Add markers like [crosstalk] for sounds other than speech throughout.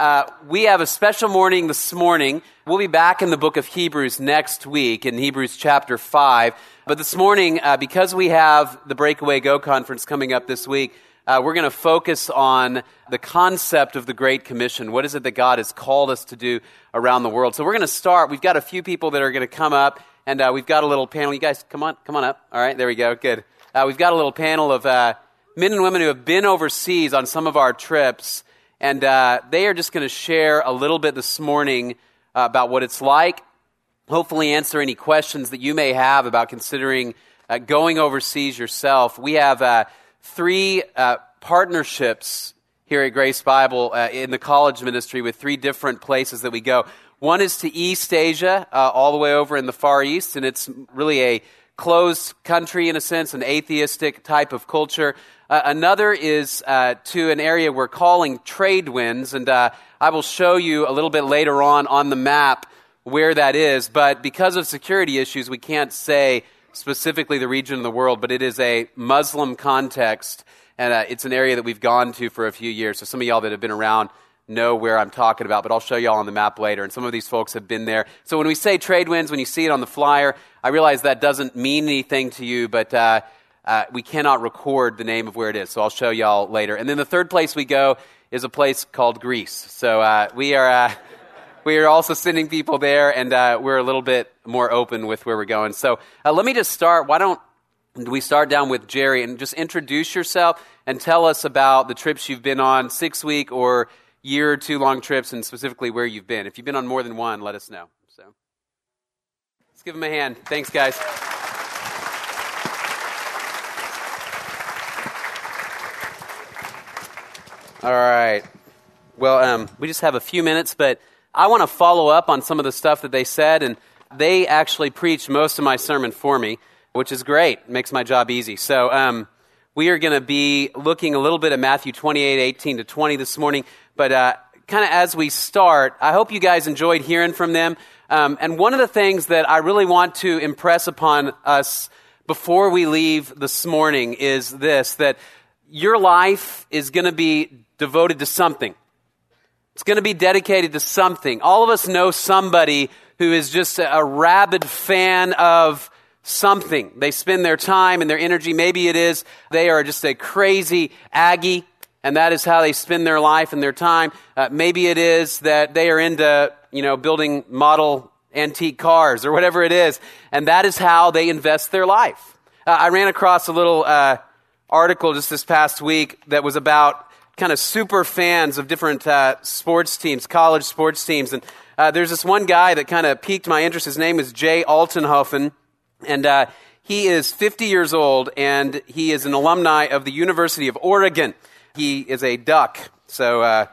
Uh, we have a special morning this morning. We'll be back in the book of Hebrews next week in Hebrews chapter 5. But this morning, uh, because we have the Breakaway Go conference coming up this week, uh, we're going to focus on the concept of the Great Commission. What is it that God has called us to do around the world? So we're going to start. We've got a few people that are going to come up, and uh, we've got a little panel. You guys, come on, come on up. All right, there we go. Good. Uh, we've got a little panel of men and women who have been overseas on some of our trips, and uh, they are just going to share a little bit this morning uh, about what it's like. Hopefully, answer any questions that you may have about considering uh, going overseas yourself. We have uh, three uh, partnerships here at Grace Bible uh, in the college ministry with three different places that we go. One is to East Asia, all the way over in the Far East, and it's really a closed country in a sense, an atheistic type of culture. Uh, another is uh, to an area we're calling trade winds, and uh, I will show you a little bit later on on the map where that is. But because of security issues, we can't say specifically the region of the world, but it is a Muslim context, and uh, it's an area that we've gone to for a few years. So some of y'all that have been around know where I'm talking about, but I'll show you all on the map later. And some of these folks have been there. So when we say trade winds, when you see it on the flyer, I realize that doesn't mean anything to you, but uh, we cannot record the name of where it is. So I'll show y'all later. And then the third place we go is a place called Greece. So uh, we are. Uh, [laughs] we are also sending people there, and uh, we're a little bit more open with where we're going. So uh, let me just start. Why don't we start down with Jerry and just introduce yourself and tell us about the trips you've been on, six week or year or two long trips, and specifically where you've been. If you've been on more than one, let us know. So let's give them a hand. Thanks, guys. All right. Well, um, we just have a few minutes, but I want to follow up on some of the stuff that they said, and they actually preached most of my sermon for me, which is great. It makes my job easy. So um, we are going to be looking a little bit at Matthew 28, 18 to 20 this morning. But uh, kind of as we start, I hope you guys enjoyed hearing from them. Um, and one of the things that I really want to impress upon us before we leave this morning is this that your life is going to be devoted to something. It's going to be dedicated to something. All of us know somebody who is just a, rabid fan of something. They spend their time and their energy. Maybe it is they are just a crazy Aggie, and that is how they spend their life and their time. Uh, maybe it is that they are into, you know, building model antique cars or whatever it is, and that is how they invest their life. Uh, I ran across a little uh, article just this past week that was about kind of super fans of different uh, sports teams, college sports teams. And uh, there's this one guy that kind of piqued my interest. His name is Jay Altenhofen. And uh, he is 50 years old, and he is an alumni of the University of Oregon. He is a duck. So, uh,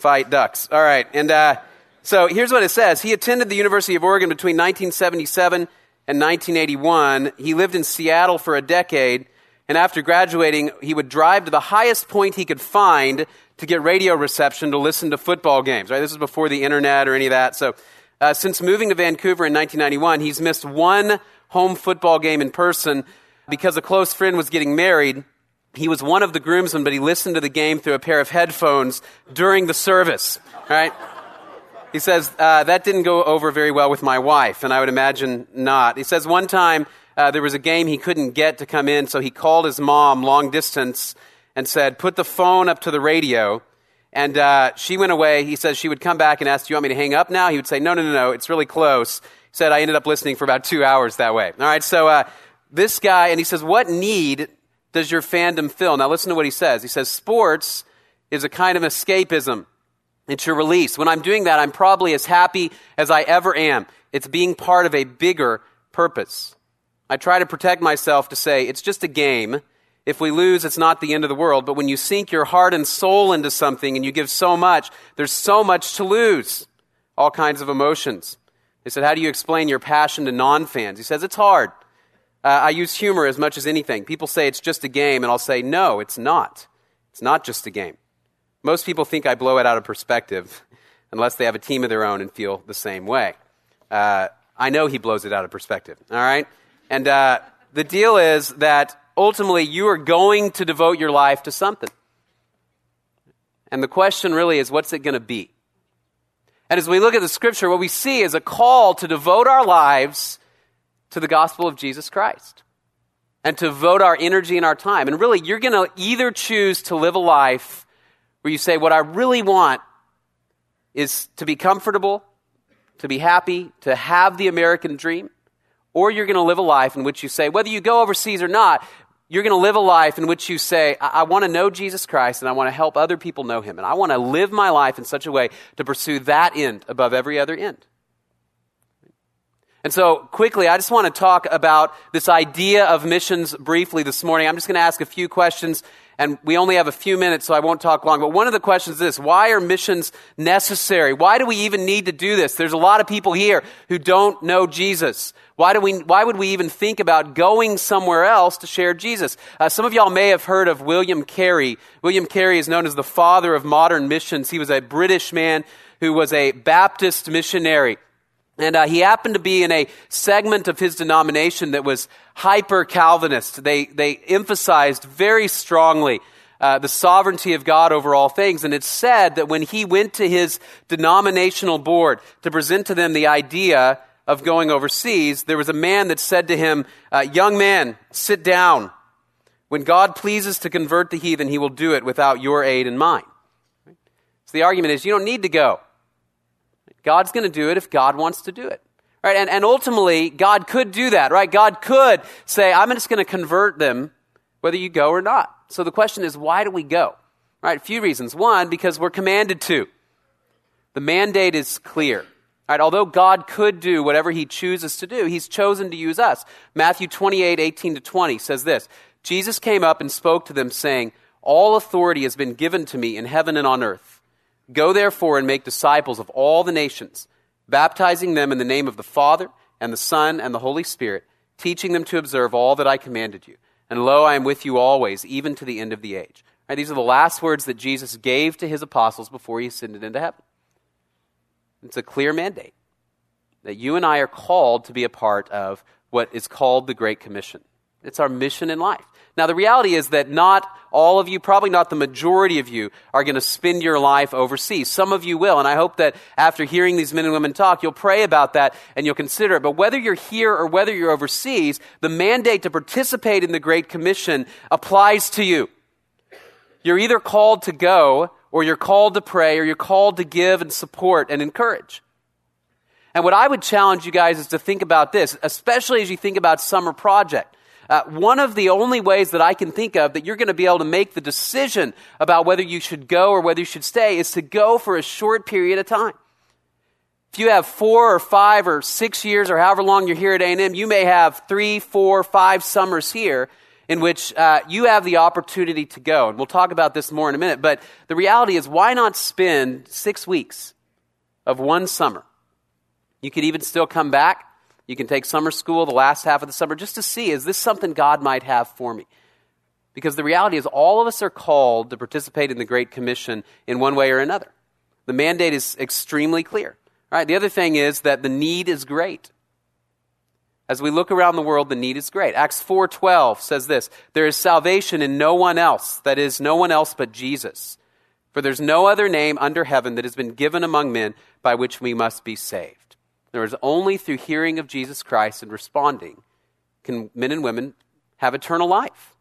fight ducks. All right. And uh, so here's what it says He attended the University of Oregon between 1977 and 1981. He lived in Seattle for a decade and after graduating, he would drive to the highest point he could find to get radio reception to listen to football games. Right? This is before the internet or any of that. So, uh, since moving to Vancouver in 1991, he's missed one home football game in person because a close friend was getting married. He was one of the groomsmen, but he listened to the game through a pair of headphones during the service. Right? He says, uh, that didn't go over very well with my wife, and I would imagine not. He says, one time uh, there was a game he couldn't get to come in, so he called his mom long distance and said, Put the phone up to the radio. And uh, she went away. He says she would come back and ask, Do you want me to hang up now? He would say, No, no, no, no. It's really close. He said, I ended up listening for about two hours that way. All right, so uh, this guy, and he says, What need does your fandom fill? Now listen to what he says. He says, Sports is a kind of escapism. It's your release. When I'm doing that, I'm probably as happy as I ever am. It's being part of a bigger purpose. I try to protect myself to say, it's just a game. If we lose, it's not the end of the world. But when you sink your heart and soul into something and you give so much, there's so much to lose. All kinds of emotions. They said, How do you explain your passion to non fans? He says, It's hard. Uh, I use humor as much as anything. People say it's just a game, and I'll say, No, it's not. It's not just a game. Most people think I blow it out of perspective [laughs] unless they have a team of their own and feel the same way. Uh, I know he blows it out of perspective, all right? And uh, the deal is that ultimately you are going to devote your life to something. And the question really is what's it going to be? And as we look at the scripture, what we see is a call to devote our lives to the gospel of Jesus Christ and to devote our energy and our time. And really, you're going to either choose to live a life where you say, What I really want is to be comfortable, to be happy, to have the American dream, or you're going to live a life in which you say, whether you go overseas or not, you're going to live a life in which you say, I, I want to know Jesus Christ and I want to help other people know him. And I want to live my life in such a way to pursue that end above every other end. And so, quickly, I just want to talk about this idea of missions briefly this morning. I'm just going to ask a few questions, and we only have a few minutes, so I won't talk long. But one of the questions is this Why are missions necessary? Why do we even need to do this? There's a lot of people here who don't know Jesus. Why, do we, why would we even think about going somewhere else to share Jesus? Uh, some of y'all may have heard of William Carey. William Carey is known as the father of modern missions. He was a British man who was a Baptist missionary. And uh, he happened to be in a segment of his denomination that was hyper Calvinist. They, they emphasized very strongly uh, the sovereignty of God over all things. And it's said that when he went to his denominational board to present to them the idea of going overseas, there was a man that said to him, uh, Young man, sit down. When God pleases to convert the heathen, he will do it without your aid and mine. So the argument is you don't need to go. God's going to do it if God wants to do it. Right? And, and ultimately, God could do that, right? God could say, I'm just going to convert them whether you go or not. So the question is, why do we go? Right? A few reasons. One, because we're commanded to. The mandate is clear. Right? Although God could do whatever he chooses to do, he's chosen to use us. Matthew 28, 18 to 20 says this Jesus came up and spoke to them, saying, All authority has been given to me in heaven and on earth. Go therefore and make disciples of all the nations, baptizing them in the name of the Father and the Son and the Holy Spirit, teaching them to observe all that I commanded you. And lo, I am with you always, even to the end of the age. Right, these are the last words that Jesus gave to his apostles before he ascended into heaven. It's a clear mandate that you and I are called to be a part of what is called the Great Commission. It's our mission in life. Now, the reality is that not all of you, probably not the majority of you, are going to spend your life overseas. Some of you will, and I hope that after hearing these men and women talk, you'll pray about that and you'll consider it. But whether you're here or whether you're overseas, the mandate to participate in the Great Commission applies to you. You're either called to go, or you're called to pray, or you're called to give and support and encourage. And what I would challenge you guys is to think about this, especially as you think about summer project. Uh, one of the only ways that I can think of that you're going to be able to make the decision about whether you should go or whether you should stay is to go for a short period of time. If you have four or five or six years or however long you're here at A&M, you may have three, four, five summers here in which uh, you have the opportunity to go. And we'll talk about this more in a minute. But the reality is, why not spend six weeks of one summer? You could even still come back you can take summer school the last half of the summer just to see is this something God might have for me? Because the reality is, all of us are called to participate in the Great Commission in one way or another. The mandate is extremely clear. Right? The other thing is that the need is great. As we look around the world, the need is great. Acts 4:12 says this, there is salvation in no one else, that is no one else but Jesus. For there's no other name under heaven that has been given among men by which we must be saved. There is only through hearing of Jesus Christ and responding can men and women have eternal life.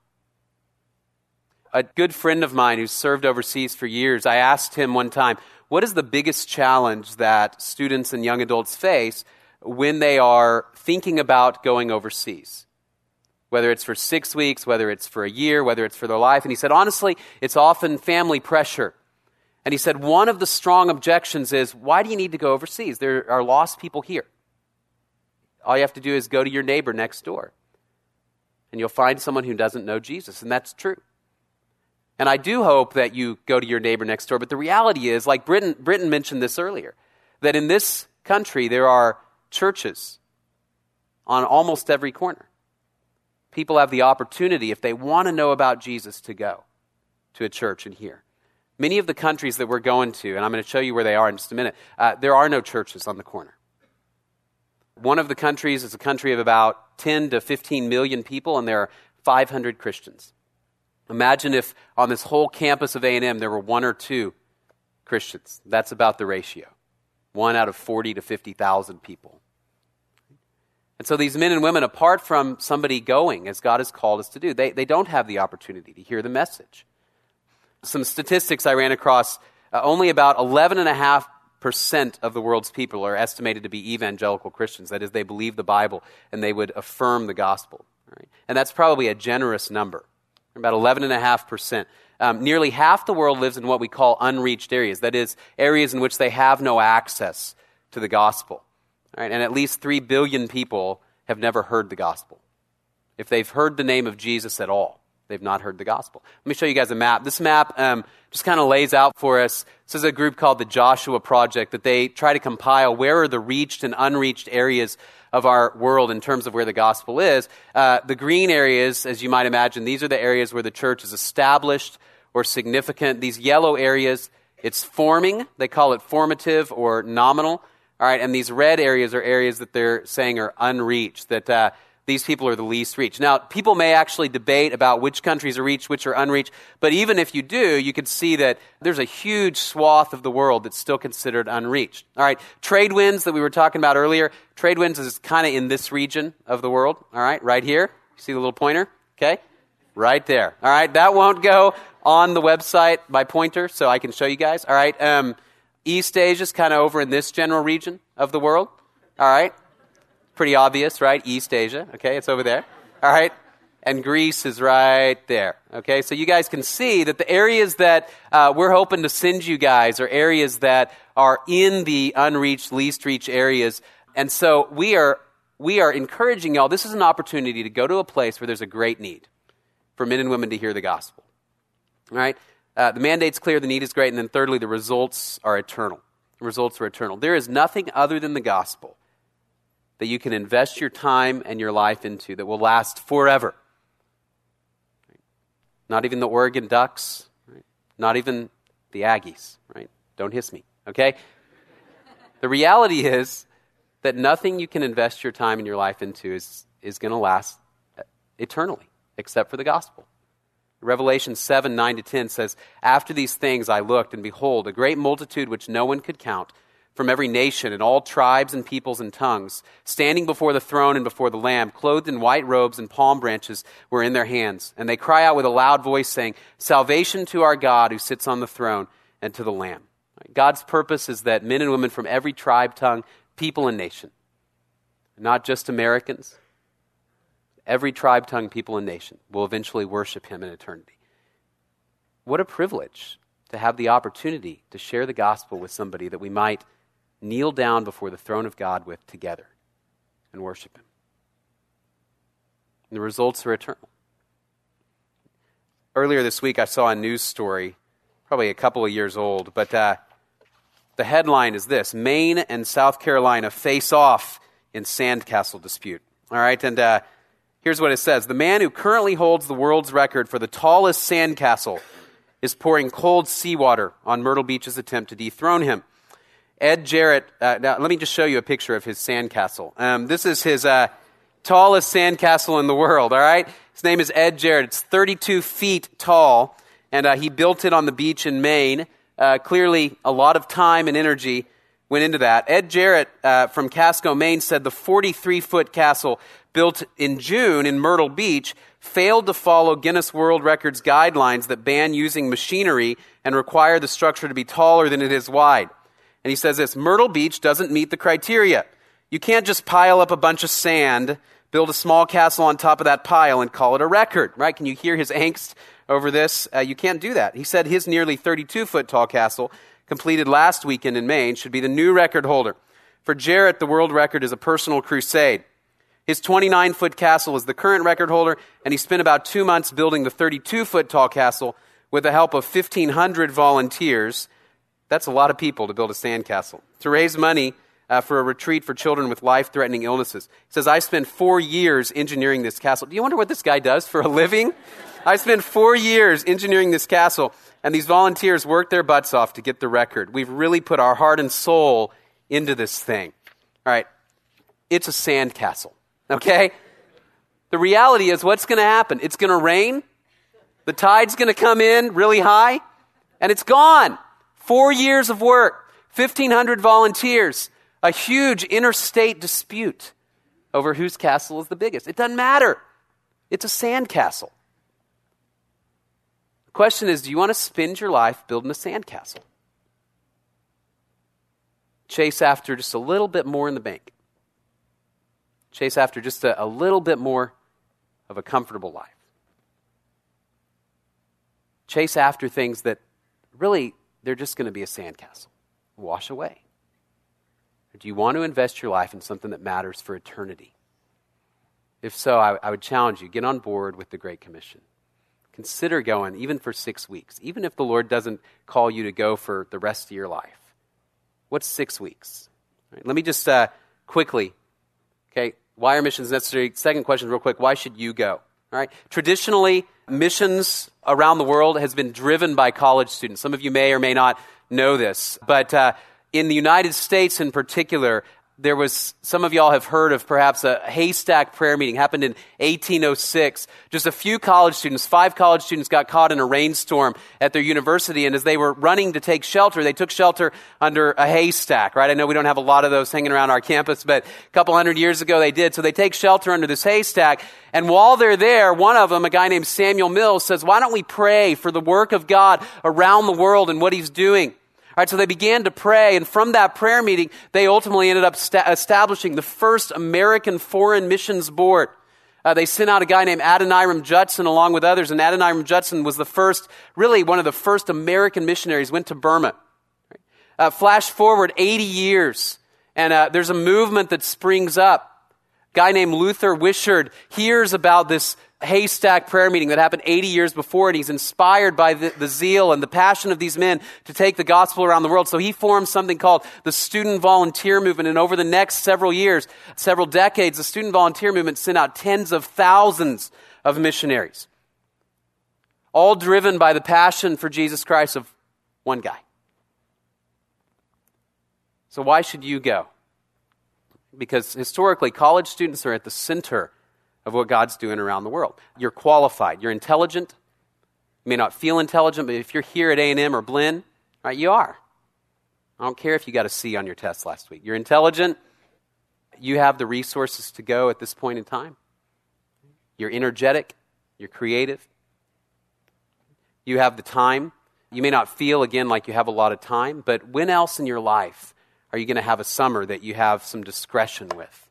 A good friend of mine who's served overseas for years, I asked him one time, what is the biggest challenge that students and young adults face when they are thinking about going overseas? Whether it's for six weeks, whether it's for a year, whether it's for their life. And he said, honestly, it's often family pressure. And he said, one of the strong objections is, why do you need to go overseas? There are lost people here. All you have to do is go to your neighbor next door, and you'll find someone who doesn't know Jesus. And that's true. And I do hope that you go to your neighbor next door. But the reality is, like Britain, Britain mentioned this earlier, that in this country there are churches on almost every corner. People have the opportunity, if they want to know about Jesus, to go to a church and hear. Many of the countries that we're going to, and I'm going to show you where they are in just a minute, uh, there are no churches on the corner. One of the countries is a country of about 10 to 15 million people, and there are 500 Christians. Imagine if on this whole campus of A&M there were one or two Christians. That's about the ratio. One out of 40 to 50,000 people. And so these men and women, apart from somebody going as God has called us to do, they, they don't have the opportunity to hear the message. Some statistics I ran across uh, only about 11.5% of the world's people are estimated to be evangelical Christians. That is, they believe the Bible and they would affirm the gospel. Right? And that's probably a generous number, about 11.5%. Um, nearly half the world lives in what we call unreached areas. That is, areas in which they have no access to the gospel. Right? And at least 3 billion people have never heard the gospel. If they've heard the name of Jesus at all, they've not heard the gospel. Let me show you guys a map. This map um, just kind of lays out for us. This is a group called the Joshua Project that they try to compile where are the reached and unreached areas of our world in terms of where the gospel is. Uh, the green areas, as you might imagine, these are the areas where the church is established or significant. These yellow areas, it's forming. They call it formative or nominal. All right, and these red areas are areas that they're saying are unreached, that uh, these people are the least reached. Now, people may actually debate about which countries are reached, which are unreached, but even if you do, you can see that there's a huge swath of the world that's still considered unreached. All right, trade winds that we were talking about earlier, trade winds is kind of in this region of the world, all right, right here. See the little pointer? Okay? Right there. All right, that won't go on the website by pointer, so I can show you guys. All right, um, East Asia is kind of over in this general region of the world. All right? Pretty obvious, right? East Asia. Okay, it's over there. All right? And Greece is right there. Okay, so you guys can see that the areas that uh, we're hoping to send you guys are areas that are in the unreached, least reached areas. And so we are, we are encouraging y'all. This is an opportunity to go to a place where there's a great need for men and women to hear the gospel. All right? Uh, the mandate's clear, the need is great, and then thirdly, the results are eternal. The results are eternal. There is nothing other than the gospel that you can invest your time and your life into that will last forever. Not even the Oregon Ducks, right? not even the Aggies, right? Don't hiss me, okay? the reality is that nothing you can invest your time and your life into is, is going to last eternally, except for the gospel. Revelation 7 9 to 10 says, After these things I looked, and behold, a great multitude which no one could count, from every nation and all tribes and peoples and tongues, standing before the throne and before the Lamb, clothed in white robes and palm branches were in their hands. And they cry out with a loud voice, saying, Salvation to our God who sits on the throne and to the Lamb. God's purpose is that men and women from every tribe, tongue, people, and nation, not just Americans, every tribe, tongue, people, and nation will eventually worship him in eternity. What a privilege to have the opportunity to share the gospel with somebody that we might kneel down before the throne of God with together and worship him. And the results are eternal. Earlier this week, I saw a news story, probably a couple of years old, but uh, the headline is this Maine and South Carolina face off in sandcastle dispute. All right, and uh, Here's what it says The man who currently holds the world's record for the tallest sandcastle is pouring cold seawater on Myrtle Beach's attempt to dethrone him. Ed Jarrett, uh, now let me just show you a picture of his sandcastle. Um, this is his uh, tallest sandcastle in the world, all right? His name is Ed Jarrett. It's 32 feet tall, and uh, he built it on the beach in Maine. Uh, clearly, a lot of time and energy went into that. Ed Jarrett uh, from Casco, Maine said the 43 foot castle built in June in Myrtle Beach, failed to follow Guinness World Records guidelines that ban using machinery and require the structure to be taller than it is wide. And he says this Myrtle Beach doesn't meet the criteria. You can't just pile up a bunch of sand, build a small castle on top of that pile, and call it a record, right? Can you hear his angst over this? Uh, you can't do that. He said his nearly 32 foot tall castle, completed last weekend in Maine, should be the new record holder. For Jarrett, the world record is a personal crusade. His 29 foot castle is the current record holder, and he spent about two months building the 32 foot tall castle with the help of 1,500 volunteers. That's a lot of people to build a sandcastle. To raise money uh, for a retreat for children with life threatening illnesses. He says, I spent four years engineering this castle. Do you wonder what this guy does for a living? I spent four years engineering this castle, and these volunteers worked their butts off to get the record. We've really put our heart and soul into this thing. All right, it's a sandcastle. Okay? The reality is, what's going to happen? It's going to rain, the tide's going to come in really high, and it's gone. Four years of work, 1,500 volunteers, a huge interstate dispute over whose castle is the biggest. It doesn't matter. It's a sand castle. The question is do you want to spend your life building a sand castle? Chase after just a little bit more in the bank. Chase after just a, a little bit more of a comfortable life. Chase after things that really they're just going to be a sandcastle, wash away. Or do you want to invest your life in something that matters for eternity? If so, I, I would challenge you get on board with the Great Commission. Consider going, even for six weeks, even if the Lord doesn't call you to go for the rest of your life. What's six weeks? Right, let me just uh, quickly, okay, why are missions necessary? Second question, real quick, why should you go? All right. Traditionally, missions around the world has been driven by college students. Some of you may or may not know this, but uh, in the United States in particular, there was some of y'all have heard of perhaps a haystack prayer meeting happened in 1806 just a few college students five college students got caught in a rainstorm at their university and as they were running to take shelter they took shelter under a haystack right? I know we don't have a lot of those hanging around our campus but a couple hundred years ago they did. So they take shelter under this haystack and while they're there one of them a guy named samuel mills says why don't we pray for the work of god around the world and what he's doing so they began to pray, and from that prayer meeting, they ultimately ended up sta- establishing the first American Foreign Missions Board. Uh, they sent out a guy named Adoniram Judson along with others, and Adoniram Judson was the first, really one of the first American missionaries, went to Burma. Uh, flash forward 80 years, and uh, there's a movement that springs up. A guy named Luther Wishard hears about this haystack prayer meeting that happened 80 years before, and he's inspired by the, the, zeal and the passion of these men to take the gospel around the world. So he forms something called the Student Volunteer Movement. And over the next several years, several decades, the Student Volunteer Movement sent out tens of thousands of missionaries, all driven by the passion for Jesus Christ of one guy. So, why should you go? Because historically, college students are at the center of what God's doing around the world. You're qualified. You're intelligent. You may not feel intelligent, but if you're here at A&M or Blinn, right, you are. I don't care if you got a C on your test last week. You're intelligent. You have the resources to go at this point in time. You're energetic. You're creative. You have the time. You may not feel, again, like you have a lot of time, but when else in your life are you going to have a summer that you have some discretion with?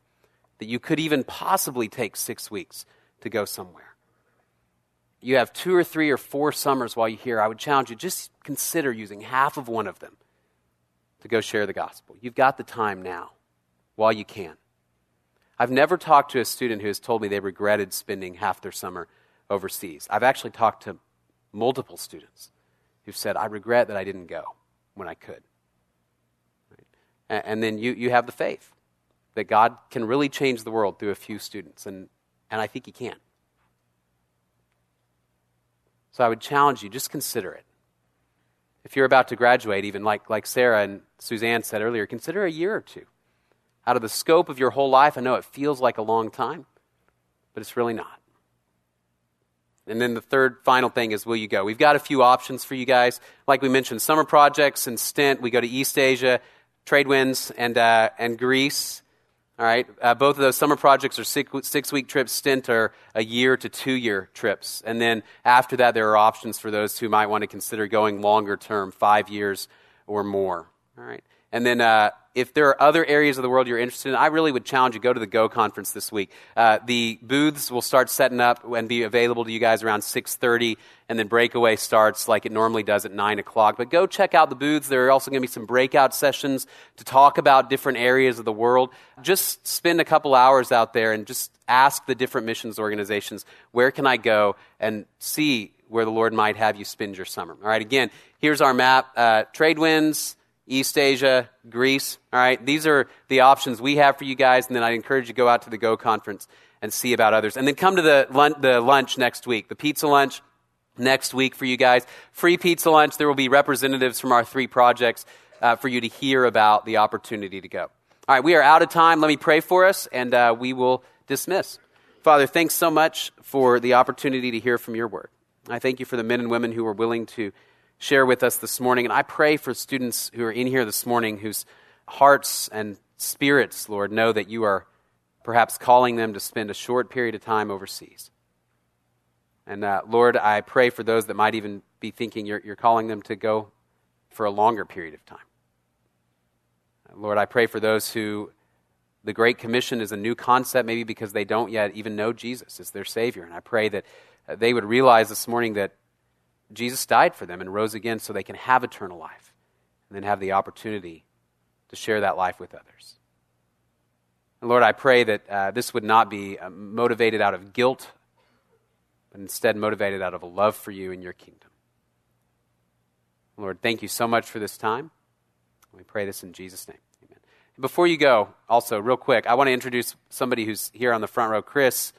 That you could even possibly take six weeks to go somewhere. You have two or three or four summers while you're here. I would challenge you just consider using half of one of them to go share the gospel. You've got the time now while you can. I've never talked to a student who has told me they regretted spending half their summer overseas. I've actually talked to multiple students who've said, I regret that I didn't go when I could. Right? And then you, you have the faith that God can really change the world through a few students, and, and I think He can. So I would challenge you, just consider it. If you're about to graduate, even like, like Sarah and Suzanne said earlier, consider a year or two. Out of the scope of your whole life, I know it feels like a long time, but it's really not. And then the third final thing is will you go? We've got a few options for you guys. Like we mentioned, summer projects and stint. We go to East Asia, Tradewinds, and, uh, and Greece. All right, uh, both of those summer projects are six, six week trips. Stint are a year to two year trips. And then after that, there are options for those who might want to consider going longer term, five years or more. All right. And then uh, if there are other areas of the world you're interested in, I really would challenge you go to the Go conference this week. Uh, the booths will start setting up and be available to you guys around 6:30, and then breakaway starts like it normally does at 9 o'clock. But go check out the booths. There are also going to be some breakout sessions to talk about different areas of the world. Just spend a couple hours out there and just ask the different missions organizations, where can I go and see where the Lord might have you spend your summer. All right, again, here's our map. Uh, Tradewinds East Asia, Greece. All right, these are the options we have for you guys, and then I'd encourage you to go out to the Go conference and see about others. And then come to the, lunch, the lunch next week, the pizza lunch next week for you guys. Free pizza lunch. There will be representatives from our three projects uh, for you to hear about the opportunity to go. All right, we are out of time. Let me pray for us, and uh, we will dismiss. Father, thanks so much for the opportunity to hear from your word. I thank you for the men and women who are willing to share with us this morning. And I pray for students who are in here this morning whose hearts and spirits, Lord, know that you are perhaps calling them to spend a short period of time overseas. And uh, Lord, I pray for those that might even be thinking you're, you're calling them to go for a longer period of time. Lord, I pray for those who the Great Commission is a new concept, maybe because they don't yet even know Jesus as their Savior. And I pray that they would realize this morning that Jesus died for them and rose again so they can have eternal life and then have the opportunity to share that life with others. And Lord, I pray that uh, this would not be uh, motivated out of guilt, but instead motivated out of a love for you and your kingdom. Lord, thank you so much for this time. We pray this in Jesus' name. Amen. Before you go, also, real quick, I want to introduce somebody who's here on the front row, Chris,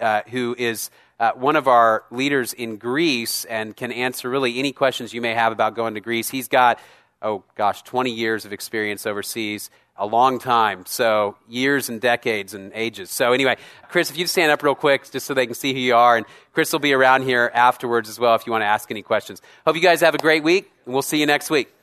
uh, who is uh, one of our leaders in Greece and can answer really any questions you may have about going to Greece. He's got, oh gosh, 20 years of experience overseas, a long time. So, years and decades and ages. So, anyway, Chris, if you'd stand up real quick just so they can see who you are. And Chris will be around here afterwards as well if you want to ask any questions. Hope you guys have a great week, and we'll see you next week.